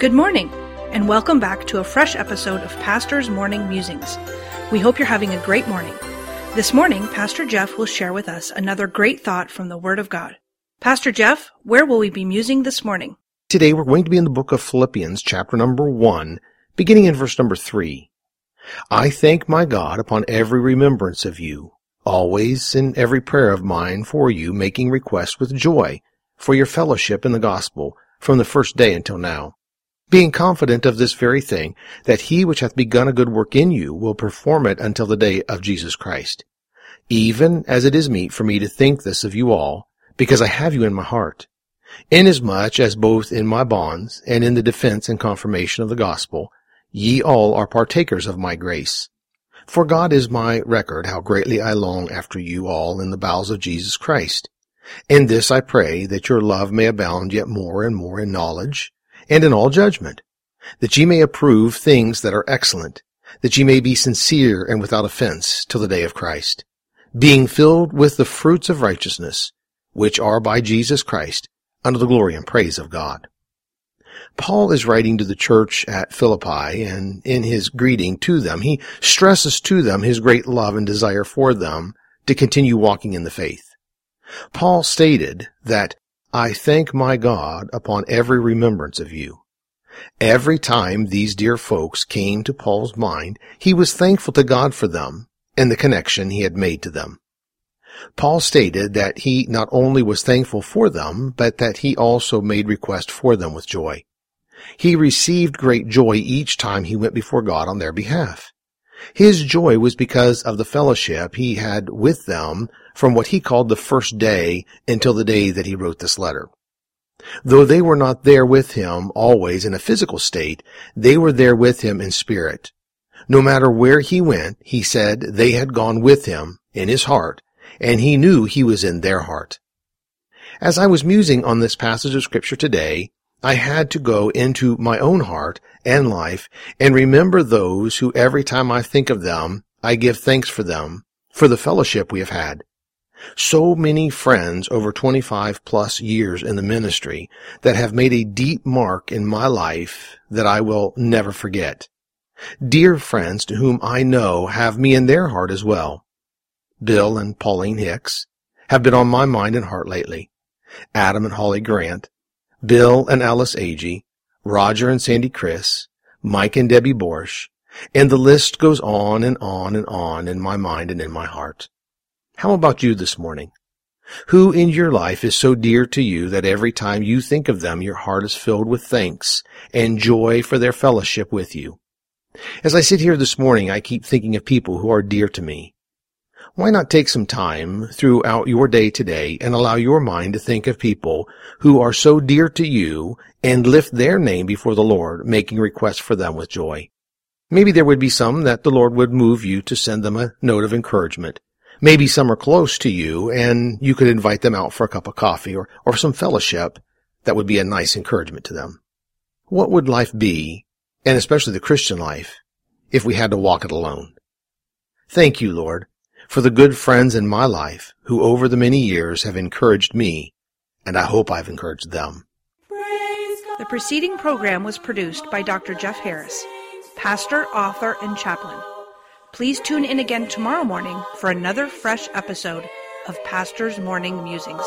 Good morning, and welcome back to a fresh episode of Pastor's Morning Musings. We hope you're having a great morning. This morning, Pastor Jeff will share with us another great thought from the Word of God. Pastor Jeff, where will we be musing this morning? Today we're going to be in the book of Philippians, chapter number 1, beginning in verse number 3. I thank my God upon every remembrance of you, always in every prayer of mine for you, making request with joy for your fellowship in the gospel from the first day until now being confident of this very thing, that he which hath begun a good work in you will perform it until the day of Jesus Christ. Even as it is meet for me to think this of you all, because I have you in my heart, inasmuch as both in my bonds and in the defense and confirmation of the gospel, ye all are partakers of my grace. For God is my record how greatly I long after you all in the bowels of Jesus Christ. In this I pray that your love may abound yet more and more in knowledge, and in all judgment, that ye may approve things that are excellent, that ye may be sincere and without offense till the day of Christ, being filled with the fruits of righteousness, which are by Jesus Christ, unto the glory and praise of God. Paul is writing to the church at Philippi, and in his greeting to them, he stresses to them his great love and desire for them to continue walking in the faith. Paul stated that I thank my God upon every remembrance of you. Every time these dear folks came to Paul's mind, he was thankful to God for them and the connection he had made to them. Paul stated that he not only was thankful for them, but that he also made request for them with joy. He received great joy each time he went before God on their behalf. His joy was because of the fellowship he had with them from what he called the first day until the day that he wrote this letter. Though they were not there with him always in a physical state, they were there with him in spirit. No matter where he went, he said they had gone with him in his heart, and he knew he was in their heart. As I was musing on this passage of scripture today, I had to go into my own heart and life and remember those who every time I think of them, I give thanks for them, for the fellowship we have had. So many friends over 25 plus years in the ministry that have made a deep mark in my life that I will never forget. Dear friends to whom I know have me in their heart as well. Bill and Pauline Hicks have been on my mind and heart lately. Adam and Holly Grant, Bill and Alice Agee, Roger and Sandy Chris, Mike and Debbie Borsch, and the list goes on and on and on in my mind and in my heart. How about you this morning? Who in your life is so dear to you that every time you think of them, your heart is filled with thanks and joy for their fellowship with you? As I sit here this morning, I keep thinking of people who are dear to me, why not take some time throughout your day today and allow your mind to think of people who are so dear to you and lift their name before the Lord, making requests for them with joy? Maybe there would be some that the Lord would move you to send them a note of encouragement. Maybe some are close to you and you could invite them out for a cup of coffee or, or some fellowship that would be a nice encouragement to them. What would life be, and especially the Christian life, if we had to walk it alone? Thank you, Lord, for the good friends in my life who over the many years have encouraged me, and I hope I've encouraged them. The preceding program was produced by Dr. Jeff Harris, pastor, author, and chaplain. Please tune in again tomorrow morning for another fresh episode of Pastor's Morning Musings.